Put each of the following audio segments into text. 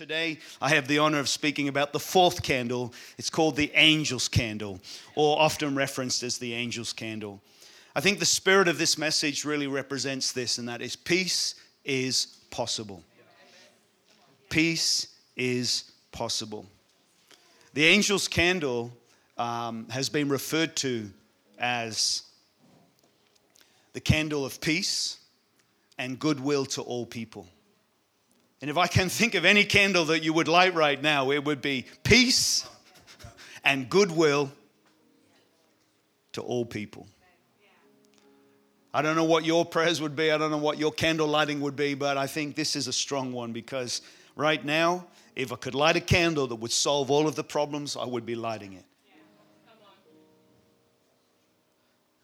Today, I have the honor of speaking about the fourth candle. It's called the angel's candle, or often referenced as the angel's candle. I think the spirit of this message really represents this, and that is peace is possible. Peace is possible. The angel's candle um, has been referred to as the candle of peace and goodwill to all people. And if I can think of any candle that you would light right now, it would be peace and goodwill to all people. I don't know what your prayers would be, I don't know what your candle lighting would be, but I think this is a strong one because right now, if I could light a candle that would solve all of the problems, I would be lighting it.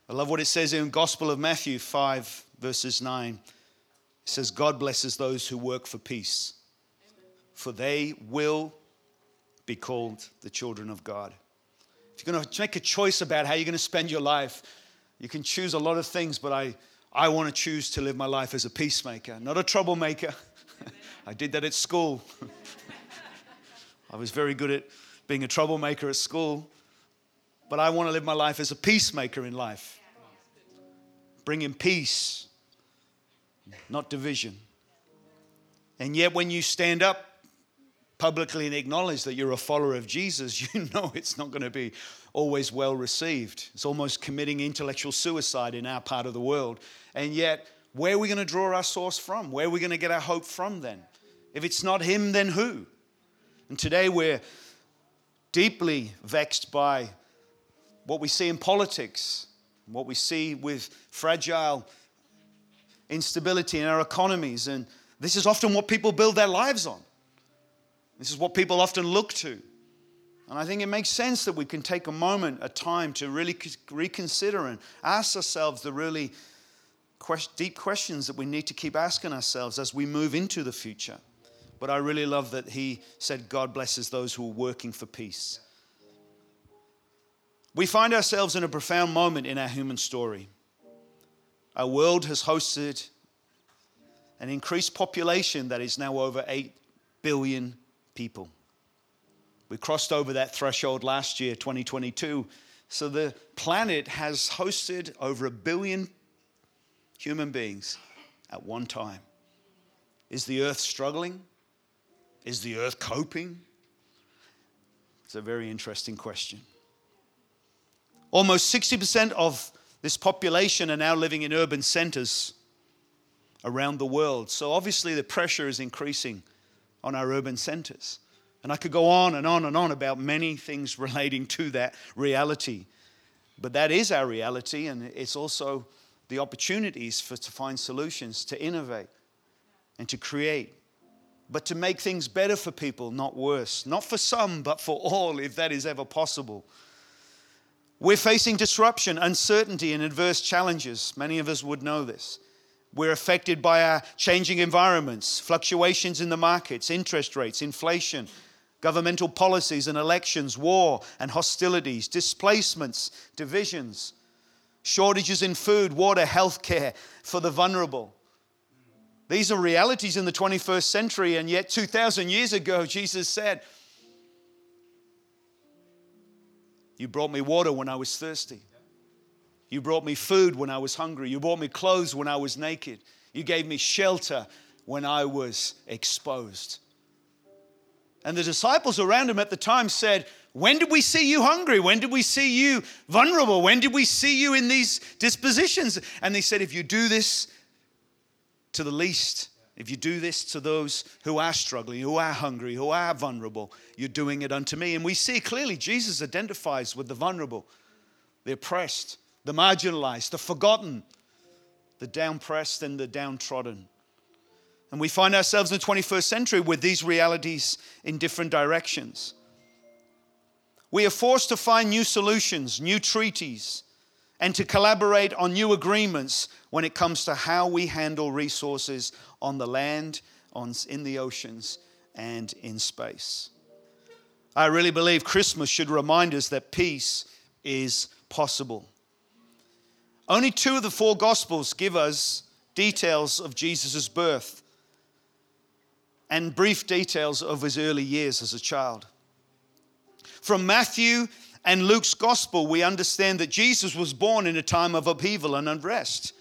I love what it says in Gospel of Matthew 5, verses 9. It says, God blesses those who work for peace, for they will be called the children of God. If you're going to make a choice about how you're going to spend your life, you can choose a lot of things, but I, I want to choose to live my life as a peacemaker, not a troublemaker. I did that at school. I was very good at being a troublemaker at school, but I want to live my life as a peacemaker in life, bringing peace not division. And yet, when you stand up publicly and acknowledge that you're a follower of Jesus, you know it's not going to be always well received. It's almost committing intellectual suicide in our part of the world. And yet, where are we going to draw our source from? Where are we going to get our hope from then? If it's not Him, then who? And today we're deeply vexed by what we see in politics, what we see with fragile instability in our economies. And this is often what people build their lives on. This is what people often look to. And I think it makes sense that we can take a moment, a time to really reconsider and ask ourselves the really deep questions that we need to keep asking ourselves as we move into the future. But I really love that he said, God blesses those who are working for peace. We find ourselves in a profound moment in our human story. Our world has hosted an increased population that is now over 8 billion people. We crossed over that threshold last year, 2022. So the planet has hosted over a billion human beings at one time. Is the earth struggling? Is the earth coping? It's a very interesting question. Almost 60% of this population are now living in urban centers around the world. So obviously, the pressure is increasing on our urban centers. And I could go on and on and on about many things relating to that reality. But that is our reality, and it's also the opportunities for to find solutions, to innovate, and to create. But to make things better for people, not worse. Not for some, but for all, if that is ever possible. We're facing disruption, uncertainty, and adverse challenges. Many of us would know this. We're affected by our changing environments, fluctuations in the markets, interest rates, inflation, governmental policies and elections, war and hostilities, displacements, divisions, shortages in food, water, healthcare for the vulnerable. These are realities in the 21st century, and yet 2,000 years ago, Jesus said, You brought me water when I was thirsty. You brought me food when I was hungry. You brought me clothes when I was naked. You gave me shelter when I was exposed. And the disciples around him at the time said, When did we see you hungry? When did we see you vulnerable? When did we see you in these dispositions? And they said, If you do this to the least, if you do this to those who are struggling, who are hungry, who are vulnerable, you're doing it unto me. And we see clearly Jesus identifies with the vulnerable, the oppressed, the marginalized, the forgotten, the downpressed, and the downtrodden. And we find ourselves in the 21st century with these realities in different directions. We are forced to find new solutions, new treaties, and to collaborate on new agreements when it comes to how we handle resources on the land, on, in the oceans, and in space. I really believe Christmas should remind us that peace is possible. Only two of the four Gospels give us details of Jesus' birth. and brief details of his early years as a child. From Matthew and Luke's gospel, we understand that Jesus was born in a time of upheaval and unrest.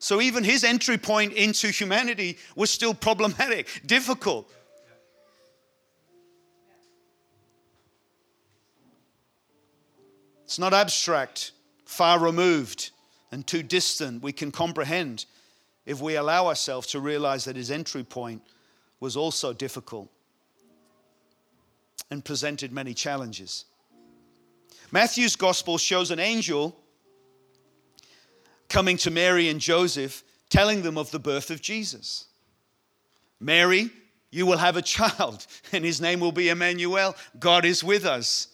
So even his entry point into humanity was still problematic, difficult. It's not abstract, far removed, and too distant. We can comprehend if we allow ourselves to realize that his entry point was also difficult and presented many challenges. Matthew's gospel shows an angel coming to Mary and Joseph, telling them of the birth of Jesus. Mary, you will have a child, and his name will be Emmanuel. God is with us.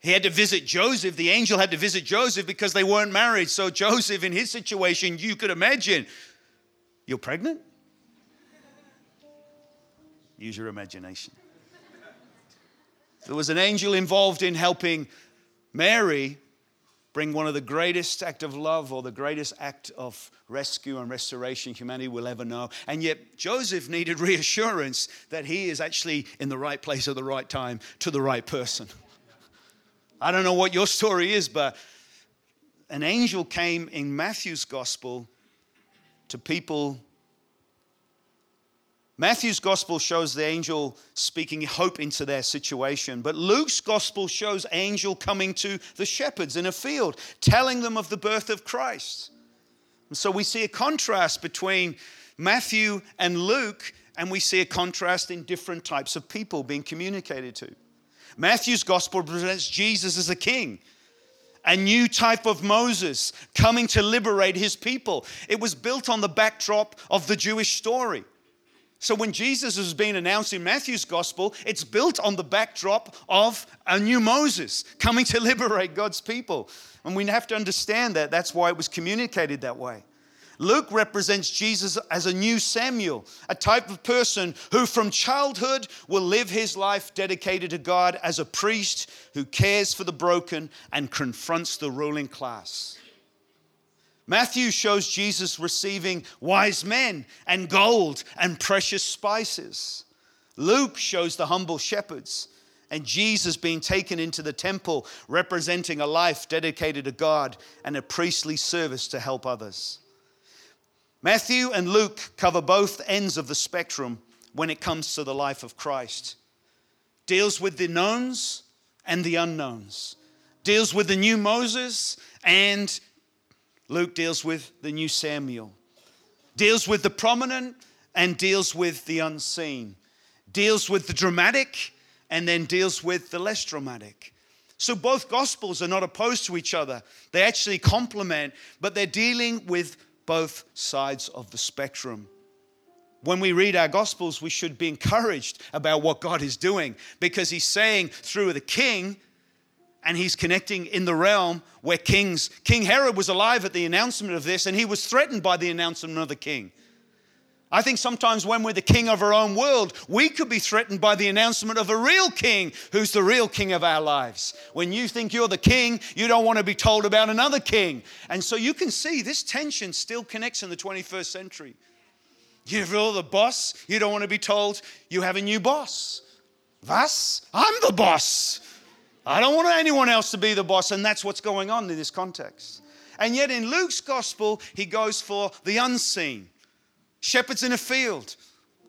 He had to visit Joseph. The angel had to visit Joseph because they weren't married. So, Joseph, in his situation, you could imagine, you're pregnant? Use your imagination. There was an angel involved in helping Mary bring one of the greatest act of love or the greatest act of rescue and restoration humanity will ever know. And yet Joseph needed reassurance that he is actually in the right place at the right time to the right person. I don't know what your story is, but an angel came in Matthew's gospel to people Matthew's gospel shows the angel speaking hope into their situation, but Luke's gospel shows angel coming to the shepherds in a field, telling them of the birth of Christ. And so we see a contrast between Matthew and Luke, and we see a contrast in different types of people being communicated to. Matthew's gospel presents Jesus as a king, a new type of Moses coming to liberate his people. It was built on the backdrop of the Jewish story. So when Jesus is being announced in Matthew's gospel, it's built on the backdrop of a new Moses coming to liberate God's people. And we have to understand that. That's why it was communicated that way. Luke represents Jesus as a new Samuel, a type of person who from childhood will live his life dedicated to God as a priest who cares for the broken and confronts the ruling class. Matthew shows Jesus receiving wise men and gold and precious spices. Luke shows the humble shepherds and Jesus being taken into the temple, representing a life dedicated to God and a priestly service to help others. Matthew and Luke cover both ends of the spectrum when it comes to the life of Christ. Deals with the knowns and the unknowns. Deals with the new Moses and Luke deals with the new Samuel, deals with the prominent and deals with the unseen, deals with the dramatic and then deals with the less dramatic. So both gospels are not opposed to each other. They actually complement, but they're dealing with both sides of the spectrum. When we read our gospels, we should be encouraged about what God is doing because he's saying through the king, and he's connecting in the realm where kings, King Herod was alive at the announcement of this, and he was threatened by the announcement of the king. I think sometimes when we're the king of our own world, we could be threatened by the announcement of a real king who's the real king of our lives. When you think you're the king, you don't want to be told about another king. And so you can see this tension still connects in the 21st century. you're the boss, you don't want to be told you have a new boss. Was? I'm the boss. I don't want anyone else to be the boss, and that's what's going on in this context. And yet in Luke's gospel, he goes for the unseen shepherds in a field,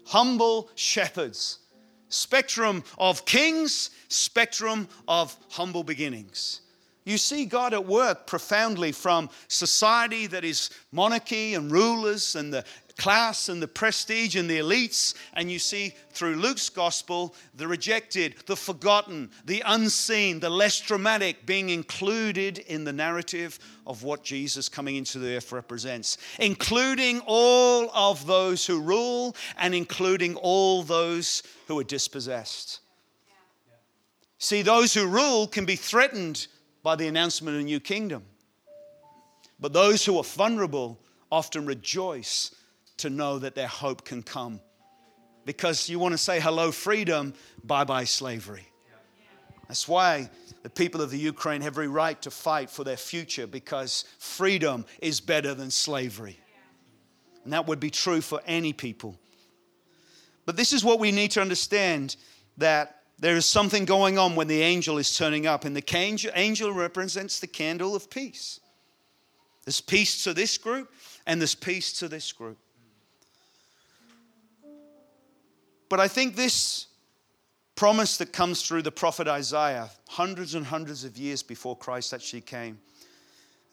humble shepherds, spectrum of kings, spectrum of humble beginnings. You see God at work profoundly from society that is monarchy and rulers and the class and the prestige and the elites. And you see through Luke's gospel the rejected, the forgotten, the unseen, the less dramatic being included in the narrative of what Jesus coming into the earth represents, including all of those who rule and including all those who are dispossessed. See, those who rule can be threatened by the announcement of a new kingdom. But those who are vulnerable often rejoice to know that their hope can come. Because you want to say hello, freedom, bye bye, slavery. That's why the people of the Ukraine have every right to fight for their future because freedom is better than slavery. And that would be true for any people. But this is what we need to understand that there is something going on when the angel is turning up, and the angel represents the candle of peace. There's peace to this group, and there's peace to this group. But I think this promise that comes through the prophet Isaiah, hundreds and hundreds of years before Christ actually came.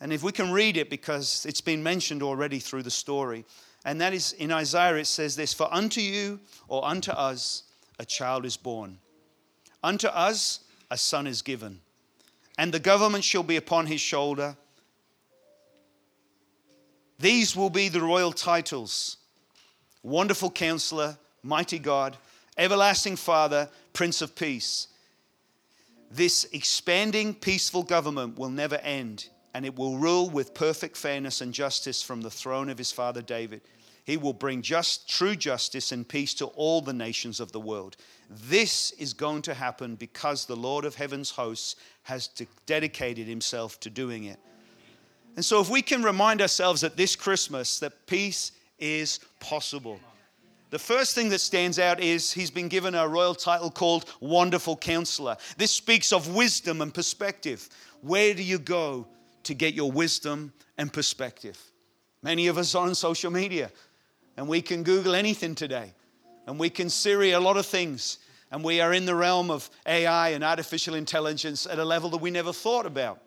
And if we can read it, because it's been mentioned already through the story, and that is in Isaiah, it says this For unto you or unto us a child is born, unto us a son is given, and the government shall be upon his shoulder. These will be the royal titles Wonderful Counselor, Mighty God, Everlasting Father, Prince of Peace. This expanding, peaceful government will never end, and it will rule with perfect fairness and justice from the throne of his father David. He will bring just, true justice and peace to all the nations of the world. This is going to happen because the Lord of heaven's hosts has dedicated himself to doing it. And so, if we can remind ourselves at this Christmas that peace is possible. The first thing that stands out is he's been given a royal title called Wonderful Counselor. This speaks of wisdom and perspective. Where do you go to get your wisdom and perspective? Many of us are on social media and we can Google anything today and we can Siri a lot of things. And we are in the realm of AI and artificial intelligence at a level that we never thought about.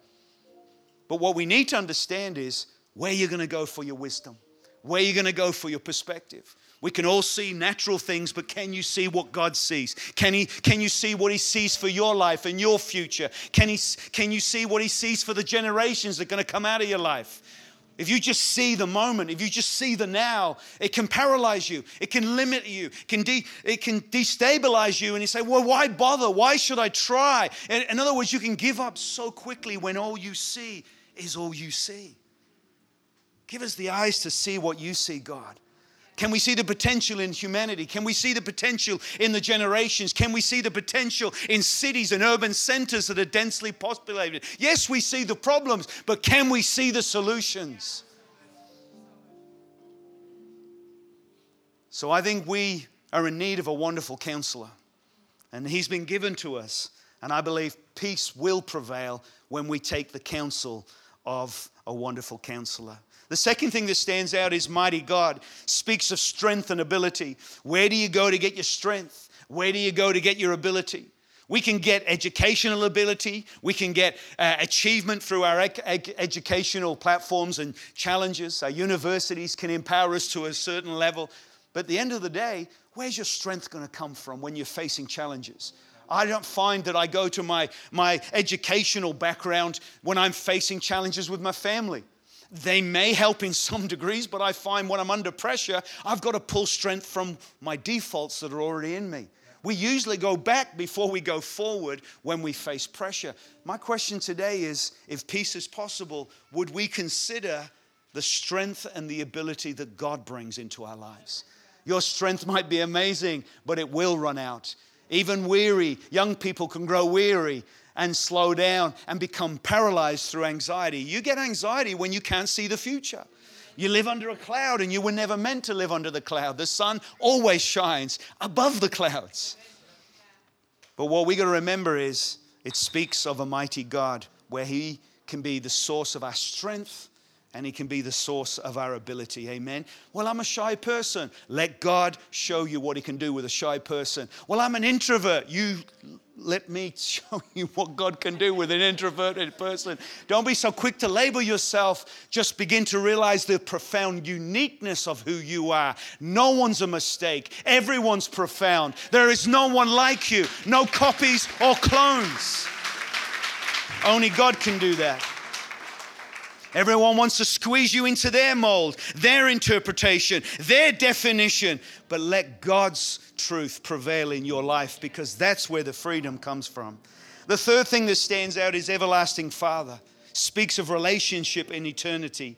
But what we need to understand is where you're going to go for your wisdom, where you're going to go for your perspective. We can all see natural things, but can you see what God sees? Can, he, can you see what He sees for your life and your future? Can, he, can you see what He sees for the generations that are going to come out of your life? If you just see the moment, if you just see the now, it can paralyze you. It can limit you. It can, de- it can destabilize you. And you say, well, why bother? Why should I try? In, in other words, you can give up so quickly when all you see is all you see. Give us the eyes to see what you see, God. Can we see the potential in humanity? Can we see the potential in the generations? Can we see the potential in cities and urban centers that are densely populated? Yes, we see the problems, but can we see the solutions? So I think we are in need of a wonderful counselor, and he's been given to us. And I believe peace will prevail when we take the counsel of a wonderful counselor. The second thing that stands out is mighty God speaks of strength and ability. Where do you go to get your strength? Where do you go to get your ability? We can get educational ability. We can get uh, achievement through our ec- ec- educational platforms and challenges. Our universities can empower us to a certain level. But at the end of the day, where's your strength going to come from when you're facing challenges? I don't find that I go to my, my educational background when I'm facing challenges with my family. They may help in some degrees, but I find when I'm under pressure, I've got to pull strength from my defaults that are already in me. We usually go back before we go forward when we face pressure. My question today is if peace is possible, would we consider the strength and the ability that God brings into our lives? Your strength might be amazing, but it will run out even weary. Young people can grow weary and slow down and become paralyzed through anxiety. You get anxiety when you can't see the future. You live under a cloud and you were never meant to live under the cloud. The sun always shines above the clouds. But what we got to remember is it speaks of a mighty God where He can be the source of our strength and He can be the source of our ability. Amen. Well, I'm a shy person. Let God show you what He can do with a shy person. Well, I'm an introvert. You let me show you what God can do with an introverted person. Don't be so quick to label yourself. Just begin to realize the profound uniqueness of who you are. No one's a mistake, everyone's profound. There is no one like you, no copies or clones. Only God can do that. Everyone wants to squeeze you into their mold, their interpretation, their definition. But let God's truth prevail in your life because that's where the freedom comes from. The third thing that stands out is everlasting Father. Speaks of relationship in eternity.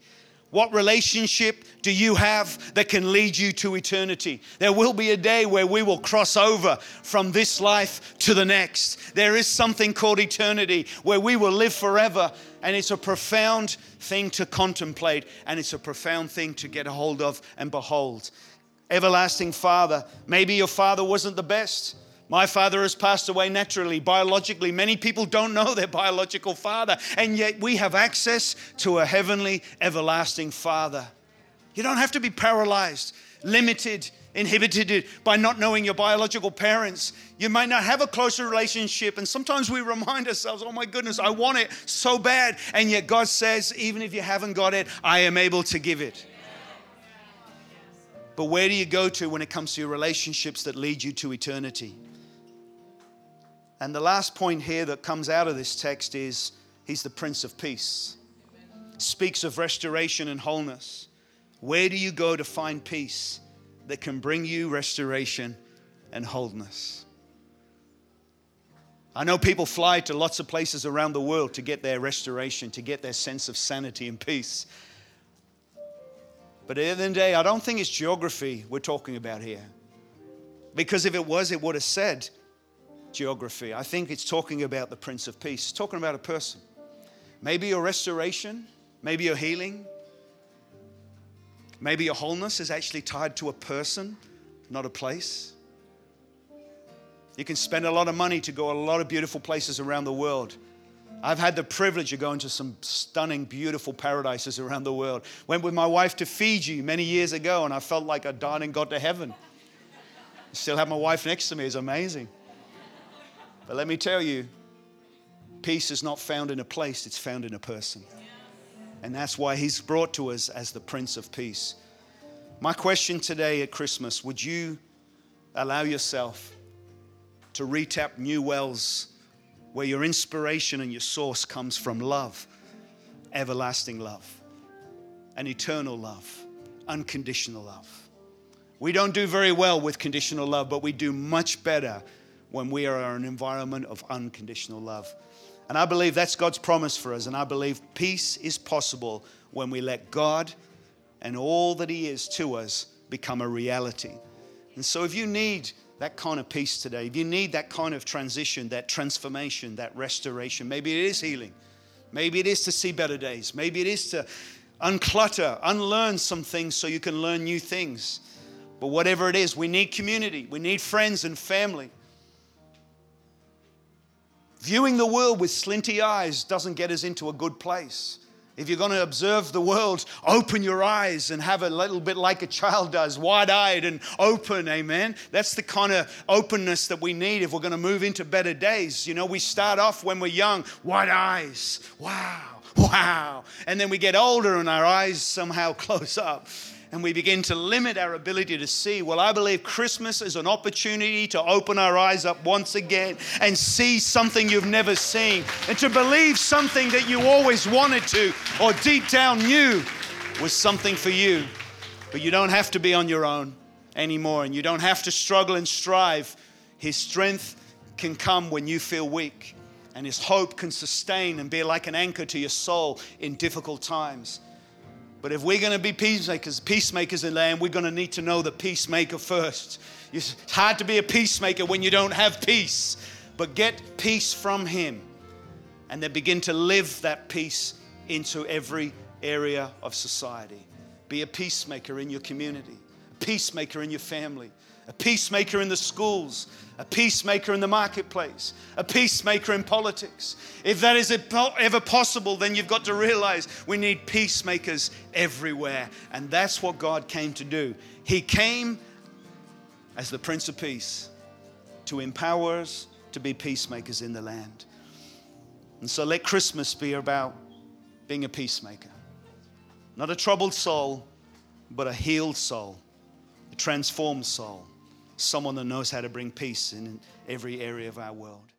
What relationship do you have that can lead you to eternity? There will be a day where we will cross over from this life to the next. There is something called eternity where we will live forever, and it's a profound thing to contemplate, and it's a profound thing to get a hold of and behold. everlasting Father. Maybe your father wasn't the best. My father has passed away naturally, biologically. Many people don't know their biological father, and yet we have access to a heavenly, everlasting Father. You don't have to be paralyzed, limited, inhibited by not knowing your biological parents. You might not have a closer relationship, and sometimes we remind ourselves, oh my goodness, I want it so bad. And yet God says, even if you haven't got it, I am able to give it. But where do you go to when it comes to your relationships that lead you to eternity? And the last point here that comes out of this text is He's the Prince of Peace. Speaks of restoration and wholeness. Where do you go to find peace that can bring you restoration and wholeness? I know people fly to lots of places around the world to get their restoration, to get their sense of sanity and peace. But at the end of the day, I don't think it's geography we're talking about here. Because if it was, it would have said geography. I think it's talking about the Prince of Peace, it's talking about a person. Maybe your restoration, maybe your healing, maybe your wholeness is actually tied to a person, not a place. You can spend a lot of money to go a lot of beautiful places around the world. I've had the privilege of going to some stunning, beautiful paradises around the world. Went with my wife to Fiji many years ago, and I felt like I'd died and got to heaven. Still have my wife next to me, it's amazing. But let me tell you, peace is not found in a place, it's found in a person. And that's why he's brought to us as the Prince of Peace. My question today at Christmas would you allow yourself to retap new wells where your inspiration and your source comes from love, everlasting love, and eternal love, unconditional love. We don't do very well with conditional love, but we do much better when we are in an environment of unconditional love. And I believe that's God's promise for us. And I believe peace is possible when we let God and all that He is to us become a reality. And so if you need that kind of peace today, if you need that kind of transition, that transformation, that restoration, maybe it is healing. Maybe it is to see better days. Maybe it is to unclutter, unlearn some things so you can learn new things. But whatever it is, we need community, we need friends and family. Viewing the world with slinty eyes doesn't get us into a good place. If you're going to observe the world, open your eyes and have a little bit like a child does, wide eyed and open, amen. That's the kind of openness that we need if we're going to move into better days. You know, we start off when we're young, wide eyes, wow, wow. And then we get older and our eyes somehow close up and we begin to limit our ability to see. Well, I believe Christmas is an opportunity to open our eyes up once again and see something you've never seen and to believe something that you always wanted to or deep down knew was something for you. But you don't have to be on your own anymore and you don't have to struggle and strive. His strength can come when you feel weak, and His hope can sustain and be like an anchor to your soul in difficult times. But if we're going to be peacemakers, peacemakers in land, we're going to need to know the peacemaker first. It's hard to be a peacemaker when you don't have peace. But get peace from Him and then begin to live that peace into every area of society. Be a peacemaker in your community, a peacemaker in your family, a peacemaker in the schools, a peacemaker in the marketplace, a peacemaker in politics. If that is ever possible, then you've got to realize we need peacemakers everywhere. And that's what God came to do. He came as the Prince of Peace to empower us to be peacemakers in the land. And so let Christmas be about being a peacemaker. Not a troubled soul, but a healed soul, a transformed soul someone that knows how to bring peace in every area of our world.